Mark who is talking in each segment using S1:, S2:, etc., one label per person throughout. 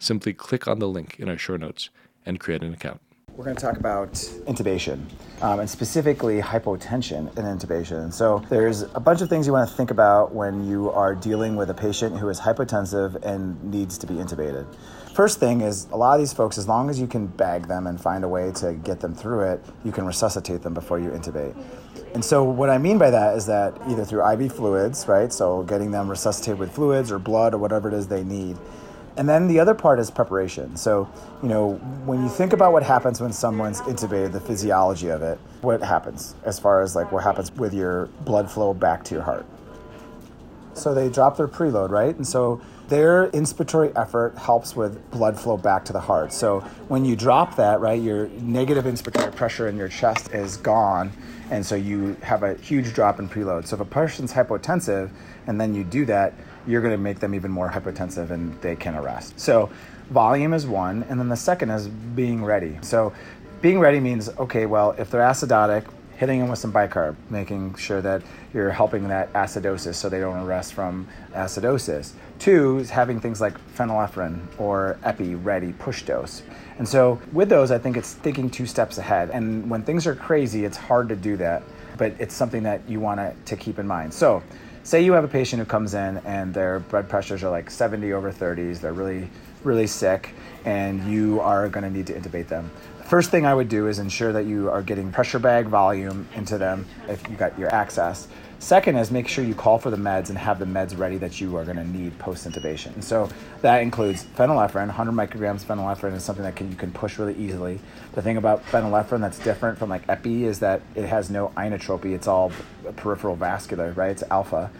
S1: simply click on the link in our show notes and create an account.
S2: We're going to talk about intubation um, and specifically hypotension in intubation. So, there's a bunch of things you want to think about when you are dealing with a patient who is hypotensive and needs to be intubated. First thing is a lot of these folks, as long as you can bag them and find a way to get them through it, you can resuscitate them before you intubate. And so, what I mean by that is that either through IV fluids, right? So, getting them resuscitated with fluids or blood or whatever it is they need and then the other part is preparation. So, you know, when you think about what happens when someone's intubated, the physiology of it, what happens as far as like what happens with your blood flow back to your heart. So they drop their preload, right? And so their inspiratory effort helps with blood flow back to the heart. So when you drop that, right, your negative inspiratory pressure in your chest is gone. And so you have a huge drop in preload. So if a person's hypotensive and then you do that, you're going to make them even more hypotensive and they can arrest. So, volume is one. And then the second is being ready. So, being ready means okay, well, if they're acidotic, hitting them with some bicarb, making sure that you're helping that acidosis so they don't arrest from acidosis. Two is having things like phenylephrine or epi ready, push dose. And so with those, I think it's thinking two steps ahead. And when things are crazy, it's hard to do that, but it's something that you want to keep in mind. So say you have a patient who comes in and their blood pressures are like 70 over 30s, they're really, really sick, and you are going to need to intubate them. First thing I would do is ensure that you are getting pressure bag volume into them if you got your access. Second is make sure you call for the meds and have the meds ready that you are going to need post intubation. So that includes phenylephrine. 100 micrograms phenylephrine is something that can, you can push really easily. The thing about phenylephrine that's different from like epi is that it has no inotropy. It's all peripheral vascular, right? It's alpha.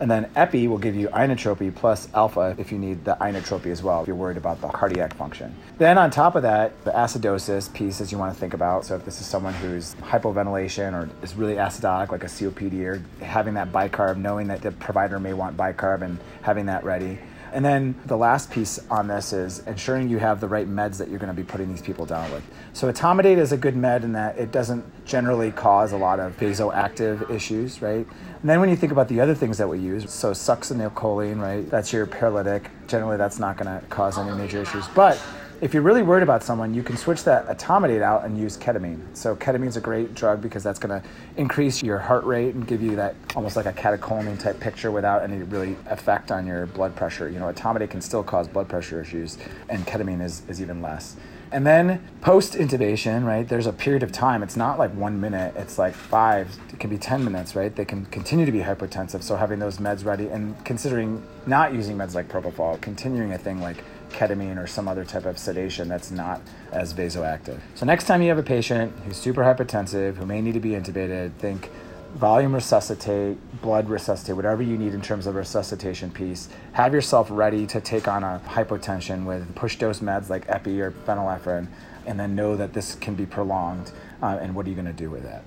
S2: And then epi will give you inotropy plus alpha if you need the inotropy as well, if you're worried about the cardiac function. Then on top of that, the acidosis piece is you want to think about. So if this is someone who's hypoventilation or is really acidotic, like a COPD, or having that bicarb, knowing that the provider may want bicarb and having that ready. And then the last piece on this is ensuring you have the right meds that you're going to be putting these people down with. So etomidate is a good med in that it doesn't generally cause a lot of vasoactive issues, right? And then when you think about the other things that we use, so succinylcholine, right? That's your paralytic. Generally, that's not going to cause any major issues. But if you're really worried about someone, you can switch that etomidate out and use ketamine. So ketamine's a great drug because that's going to increase your heart rate and give you that almost like a catecholamine type picture without any really effect on your blood pressure. You know, etomidate can still cause blood pressure issues, and ketamine is, is even less. And then post intubation, right, there's a period of time. It's not like one minute, it's like five, it can be 10 minutes, right? They can continue to be hypotensive. So having those meds ready and considering not using meds like propofol, continuing a thing like ketamine or some other type of sedation that's not as vasoactive. So next time you have a patient who's super hypertensive, who may need to be intubated, think volume resuscitate, blood resuscitate, whatever you need in terms of resuscitation piece. Have yourself ready to take on a hypotension with push dose meds like epi or phenylephrine, and then know that this can be prolonged. Uh, and what are you going to do with that?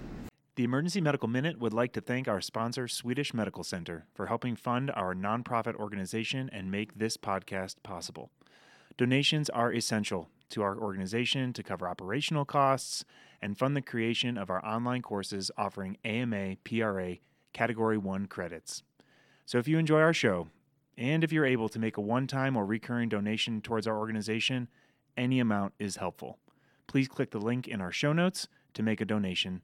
S3: The Emergency Medical Minute would like to thank our sponsor, Swedish Medical Center, for helping fund our nonprofit organization and make this podcast possible. Donations are essential to our organization to cover operational costs and fund the creation of our online courses offering AMA PRA Category 1 credits. So if you enjoy our show, and if you're able to make a one time or recurring donation towards our organization, any amount is helpful. Please click the link in our show notes to make a donation.